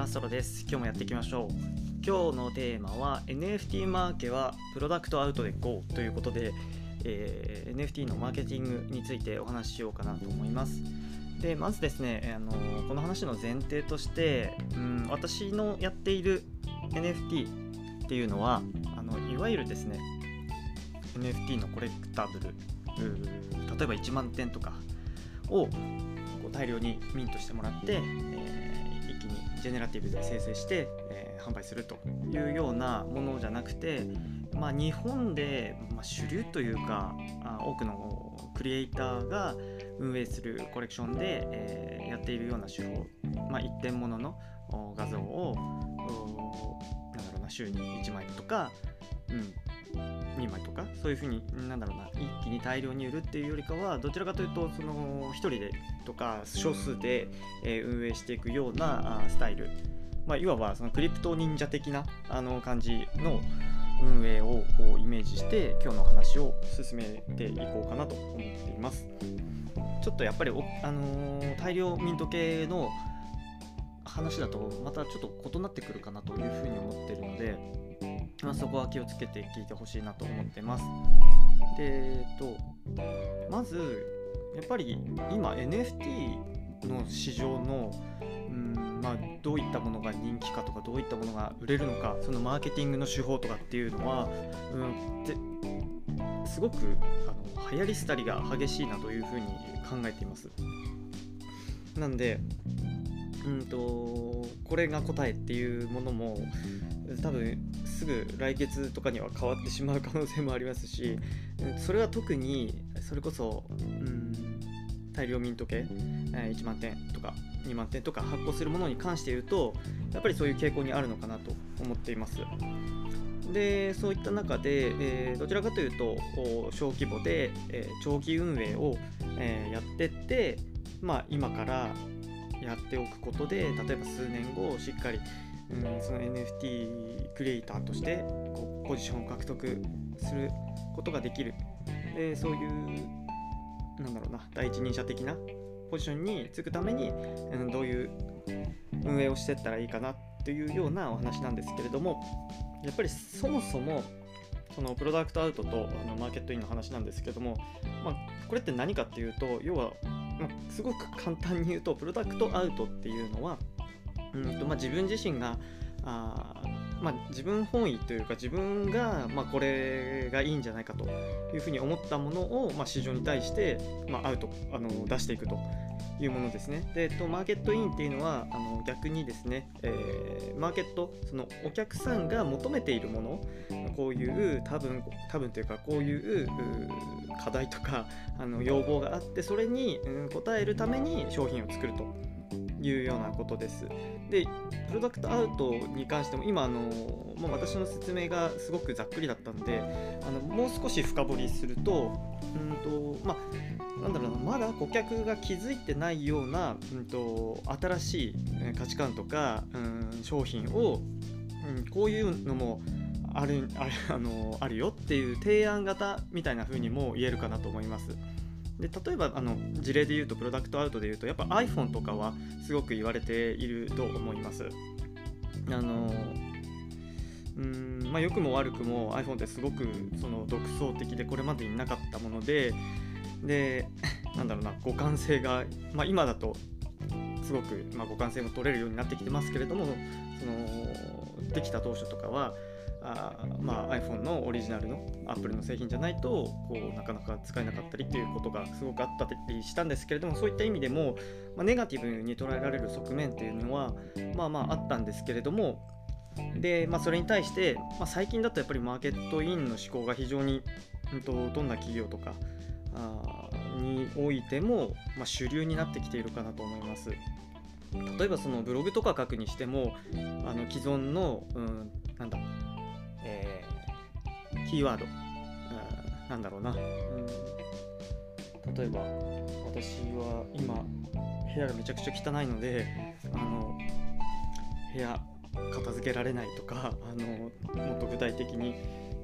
はソロです。今日もやっていきましょう。今日のテーマは NFT マーケはプロダクトアウトで GO ということで、えー、NFT のマーケティングについてお話ししようかなと思います。でまずですね、あのこの話の前提として、うん、私のやっている NFT っていうのはあのいわゆるですね NFT のコレクタブル例えば1万点とかをこう大量にミントしてもらって、え、ジェネラティブで生成して、えー、販売するというようなものじゃなくて、まあ、日本で、まあ、主流というかあ多くのクリエイターが運営するコレクションで、えー、やっているような手法、まあ、一点物の画像をなんだろうな週に1枚とか、うん、2枚とかそういうふうになんだろうな一気に大量に売るっていうよりかはどちらかというとその1人でとか少数で、え運営していくようなスタイル、まあ、いわばそのクリプト忍者的なあの感じの運営をイメージして今日の話を進めていこうかなと思っています。ちょっとやっぱりあのー、大量ミント系の話だとまたちょっと異なってくるかなというふうに思ってるのでまあ、そこは気をつけて聞いてほしいなと思ってます。で、えっと、まず、やっぱり今 NFT の市場の、うんまあ、どういったものが人気かとかどういったものが売れるのかそのマーケティングの手法とかっていうのは、うん、すごくあの流行り廃りが激しいなというふうに考えています。なんで、うんとこれが答えっていうものも多分すぐ来月とかには変わってしまう可能性もありますしそれは特にそれこそ、うん、大量ミント系1万点とか2万点とか発行するものに関して言うとやっぱりそういう傾向にあるのかなと思っています。でそういった中で、えー、どちらかというと小規模で、えー、長期運営を、えー、やってって、まあ、今からやっておくことで例えば数年後しっかりうん、その NFT クリエイターとしてこうポジションを獲得することができる。でそういうなんだろうな第一人者的なポジションにつくために、うん、どういう運営をしていったらいいかなっていうようなお話なんですけれどもやっぱりそもそもそのプロダクトアウトとあのマーケットインの話なんですけども、まあ、これって何かっていうと要は、まあ、すごく簡単に言うとプロダクトアウトっていうのはうんとまあ、自分自身があまあ、自分本位というか自分が、まあ、これがいいんじゃないかというふうに思ったものを、まあ、市場に対して、まあ、アウトあの出していくというものですね。で、と、マーケットインっていうのはあの逆にですね、えー、マーケットそのお客さんが求めているものこういう多分多分というかこういう課題とかあの要望があってそれに、うん、応えるために商品を作ると。いうようなことです。で、プロダクトアウトに関しても今あの、まあ、私の説明がすごくざっくりだったんで、あのもう少し深掘りすると、うんとまあ、なんだろうな、まだ顧客が気づいてないような、うんと、新しい価値観とか、うん、商品を、うん、こういうのもあるあるあのあるよっていう提案型みたいな風にも言えるかなと思います。で例えばあの事例で言うとプロダクトアウトで言うとやっぱ iPhone とかはすごく言われていると思います。あのうんまあ、良くも悪くも iPhone ってすごくその独創的でこれまでになかったものでで なんだろうな互換性が、まあ、今だとすごく、まあ、互換性も取れるようになってきてますけれどもそのできた当初とかはあまあ、iPhone のオリジナルの Apple の製品じゃないとこうなかなか使えなかったりっていうことがすごくあったりしたんですけれどもそういった意味でも、まあ、ネガティブに捉えられる側面っていうのはまあまああったんですけれどもで、まあ、それに対して、まあ、最近だとやっぱりマーケットインの思考が非常に、うんと、どんな企業とかあにおいても、まあ、主流になってきているかなと思います。例えばそのブログとか書くにしてもあの既存の、うん、なんだ、キーワード、うん、なんだろうな、うん、例えば私は今部屋がめちゃくちゃ汚いのであの部屋片付けられないとかあのもっと具体的に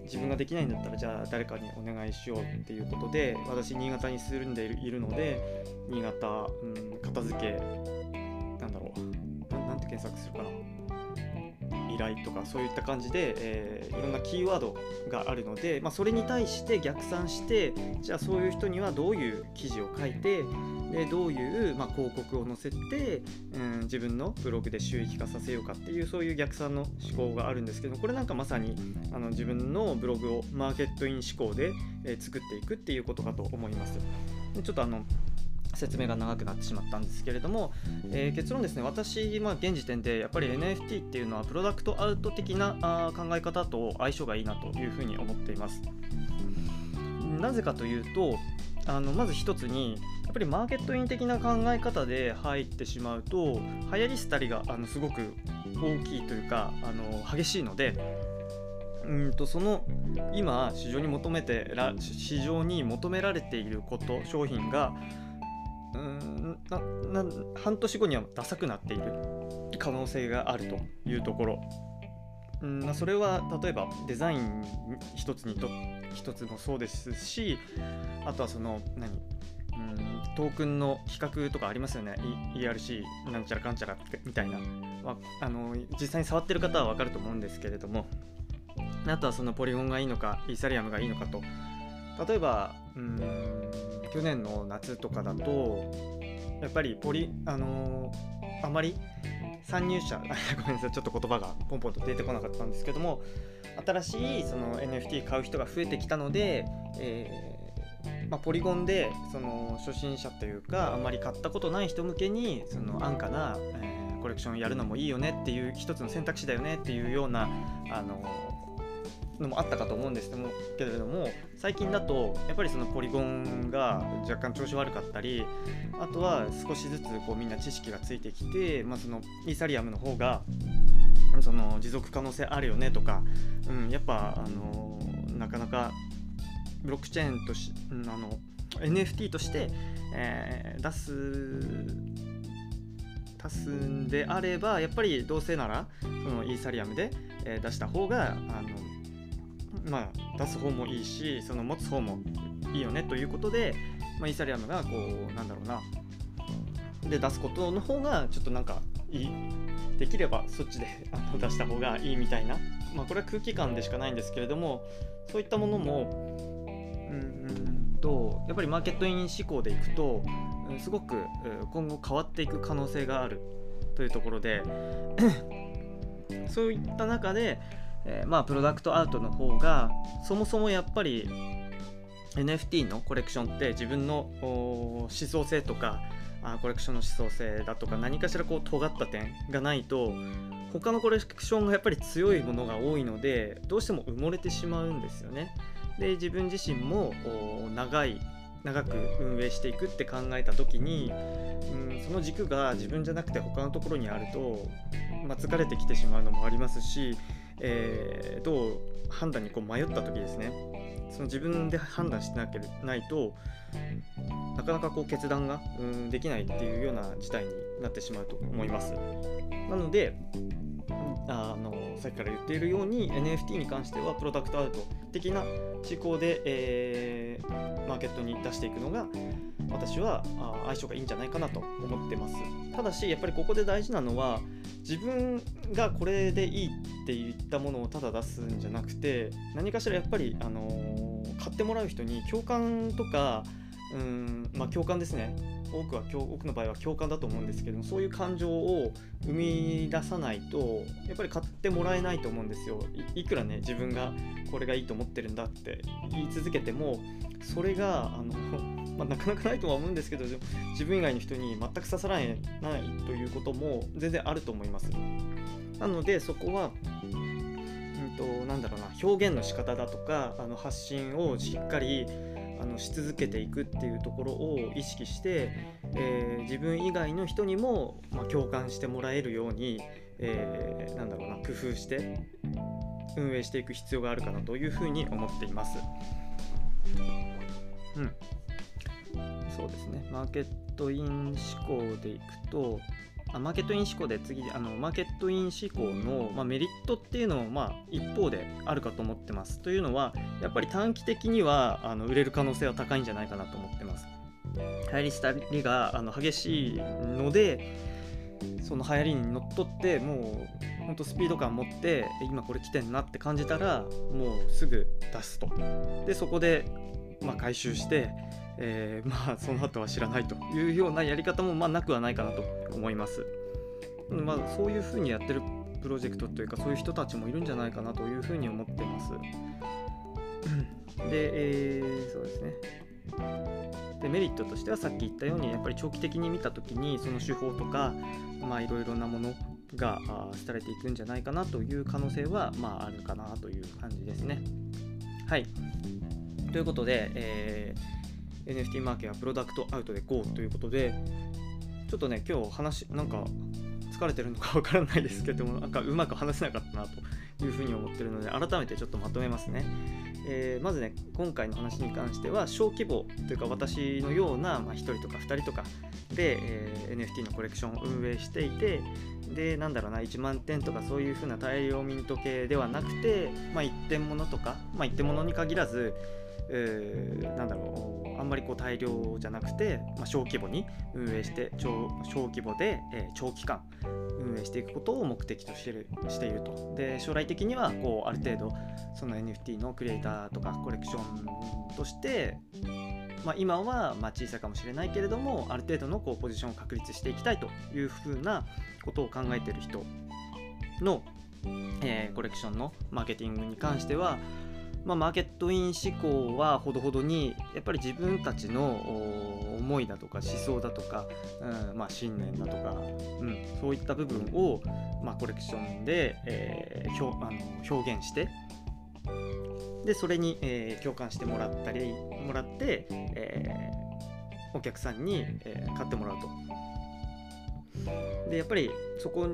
自分ができないんだったらじゃあ誰かにお願いしようっていうことで私新潟に住んでいるので新潟、うん、片付けなんだろうななんてて検索するかな依頼とかそういった感じで、えー、いろんなキーワードがあるので、まあ、それに対して逆算してじゃあそういう人にはどういう記事を書いてでどういう、まあ、広告を載せて、うん、自分のブログで収益化させようかっていうそういう逆算の思考があるんですけどこれなんかまさにあの自分のブログをマーケットイン思考で、えー、作っていくっていうことかと思います。ちょっとあの説明が長くなってしまったんですけれども、えー、結論ですね。私、まあ、現時点でやっぱり NFT っていうのはプロダクトアウト的なあ考え方と相性がいいなというふうに思っています。なぜかというとあのまず一つにやっぱりマーケットイン的な考え方で入ってしまうと流行り廃りがあのすごく大きいというかあの激しいのでうんとその今市場に求めて市場に求められていること商品がうんなな半年後にはダサくなっている可能性があるというところ。うんそれは例えばデザイン一つにと一つもそうですしあとはその何？うんトークンの企画とかありますよね。ERC なんちゃらかんちゃらみたいな、まあ、あの実際に触ってる方は分かると思うんですけれども。あとはそのポリゴンがいいのかイーサリアムがいいのかと。例えばうん去年の夏とかだとやっぱりポリあのー、あまり参入者 ごめんなさいちょっと言葉がポンポンと出てこなかったんですけども新しいその NFT 買う人が増えてきたので、えー、まあ、ポリゴンでその初心者というかあまり買ったことない人向けにその安価な、えー、コレクションやるのもいいよねっていう一つの選択肢だよねっていうようなあののもあったかと思うんですけれども最近だとやっぱりそのポリゴンが若干調子悪かったりあとは少しずつこうみんな知識がついてきて、まあ、そのイーサリアムの方がその持続可能性あるよねとか、うん、やっぱあのなかなかブロックチェーンとしあの NFT として、えー、出す出すんであればやっぱりどうせならそのイーサリアムで、えー、出した方があのまあ、出す方もいいしその持つ方もいいよねということで、まあ、イーサリアムがこうなんだろうな。で出すことの方がちょっとなんかいい。できればそっちで出した方がいいみたいな、まあ、これは空気感でしかないんですけれどもそういったものもうんとやっぱりマーケットイン志向でいくとすごく今後変わっていく可能性があるというところで そういった中でえー、まあプロダクトアウトの方がそもそもやっぱり NFT のコレクションって自分の思想性とかあコレクションの思想性だとか何かしらこう尖った点がないと他のコレクションがやっぱり強いものが多いのでどうしても埋もれてしまうんですよね。で自分自身も長い長く運営していくって考えた時に、うん、その軸が自分じゃなくて他のところにあると、まあ、疲れてきてしまうのもありますしえー、どう判断にこう迷った時ですね。その自分で判断してなければないとなかなかこう決断が、うん、できないっていうような事態になってしまうと思います。なのであのさっきから言っているように NFT に関してはプロダクトアウト的な思考で、えー、マーケットに出していくのが私は相性がいいんじゃないかなと思ってます。ただしやっぱりここで大事なのは自分がこれでいいって言ったものをただ出すんじゃなくて何かしらやっぱり、あのー、買ってもらう人に共感とかうんまあ共感ですね。多くは多くの場合は共感だと思うんですけどもそういう感情を生み出さないとやっぱり買ってもらえないと思うんですよ。いくらね自分がこれがいいと思ってるんだって言い続けてもそれがあの、まあ、なかなかないとは思うんですけど自分以外の人に全く刺さらないということも全然あると思いますなのでそこはうんとなんだろうな表現の仕方だとかあの発信をしっかりあのし続けていくっていうところを意識して、えー、自分以外の人にも、まあ、共感してもらえるように、えー、なんだろうな工夫して運営していく必要があるかなというふうに思っています。うん、そうですねマーケットイン思考でいくとあマーケットイン思考で次あのマーケットイン思考の、まあ、メリットっていうのも、まあ、一方であるかと思ってます。というのはやっぱり短期的にはあの売れる可能性は高いんじゃないかなと思ってます。入り廃りがあの激しいのでその流行りにのっとってもうほんとスピード感持って今これ来てんなって感じたらもうすぐ出すとでそこでまあ回収してえー、まあその後は知らないというようなやり方もまあなくはないかなと思います。まあ、そういうふうにやってるプロジェクトというかそういう人たちもいるんじゃないかなというふうに思ってます。で、えー、そうですね。でメリットとしてはさっき言ったようにやっぱり長期的に見た時にその手法とかまあいろいろなものが廃れていくんじゃないかなという可能性はまああるかなという感じですね。はい。ということで、えー NFT マーケはプロダクトアウトで GO ということでちょっとね今日話なんか疲れてるのかわからないですけどもなんかうまく話せなかったなというふうに思ってるので改めてちょっとまとめますね、えー、まずね今回の話に関しては小規模というか私のような、まあ、1人とか2人とかで、えー、NFT のコレクションを運営していてでなんだろうな1万点とかそういうふうな大量ミント系ではなくて、まあ、一点物とか、まあ、一点物に限らずえー、なんだろうあんまりこう大量じゃなくて、まあ、小規模に運営して小規模で、えー、長期間運営していくことを目的としているしていると。で将来的にはこうある程度その NFT のクリエイターとかコレクションとして、まあ、今はま小さいかもしれないけれどもある程度のこうポジションを確立していきたいというふうなことを考えている人の、えー、コレクションのマーケティングに関してはまあ、マーケットイン思考はほどほどにやっぱり自分たちの思いだとか思想だとか、うんまあ、信念だとか、うん、そういった部分を、まあ、コレクションで、えー、表あの表現してでそれに、えー、共感してもらったりもらって、えー、お客さんに、えー、買ってもらうと。でやっぱりそこ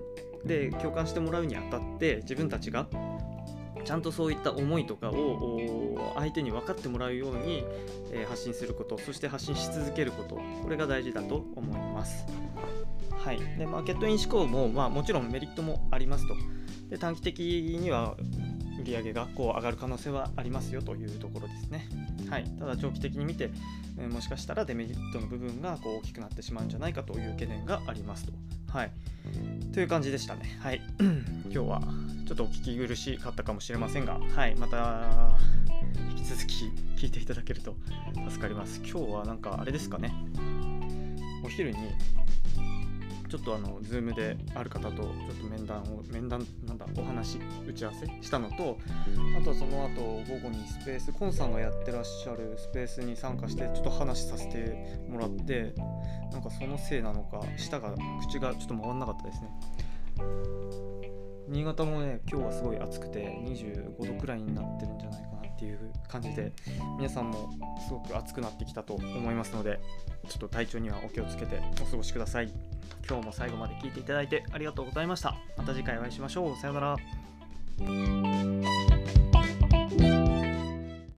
で共感してもらうにあたって自分たちがちゃんとそういった思いとかを相手に分かってもらうように、え発信することそして発信し続けることこれが大事だと思います。はい、でマーケットイン思考も、まあ、もちろんメリットもありますとで短期的には売上げがこう上がる可能性はありますよというところですね。はい、ただ長期的に見て、えもしかしたらデメリットの部分がこう大きくなってしまうんじゃないかという懸念がありますと。はい、という感じでしたね。はい、今日はちょっとお聞き苦しかったかもしれませんが、はい、また引き続き聞いていただけると助かります。今日はなんかあれですかね、お昼にちょっとあの、ズームである方とちょっと面談を、面談、なんだ、お話、打ち合わせしたのと、あとはその後、午後にスペース、コンさんがやってらっしゃるスペースに参加して、ちょっと話させてもらって、なんかそのせいなのか、舌が、口がちょっと回んなかったですね。新潟もね今日はすごい暑くて25度くらいになってるんじゃないかなっていう感じで皆さんもすごく暑くなってきたと思いますのでちょっと体調にはお気をつけてお過ごしください。今日も最後まで聞いていただいてありがとうございました。また次回お会いしましょう。さようなら。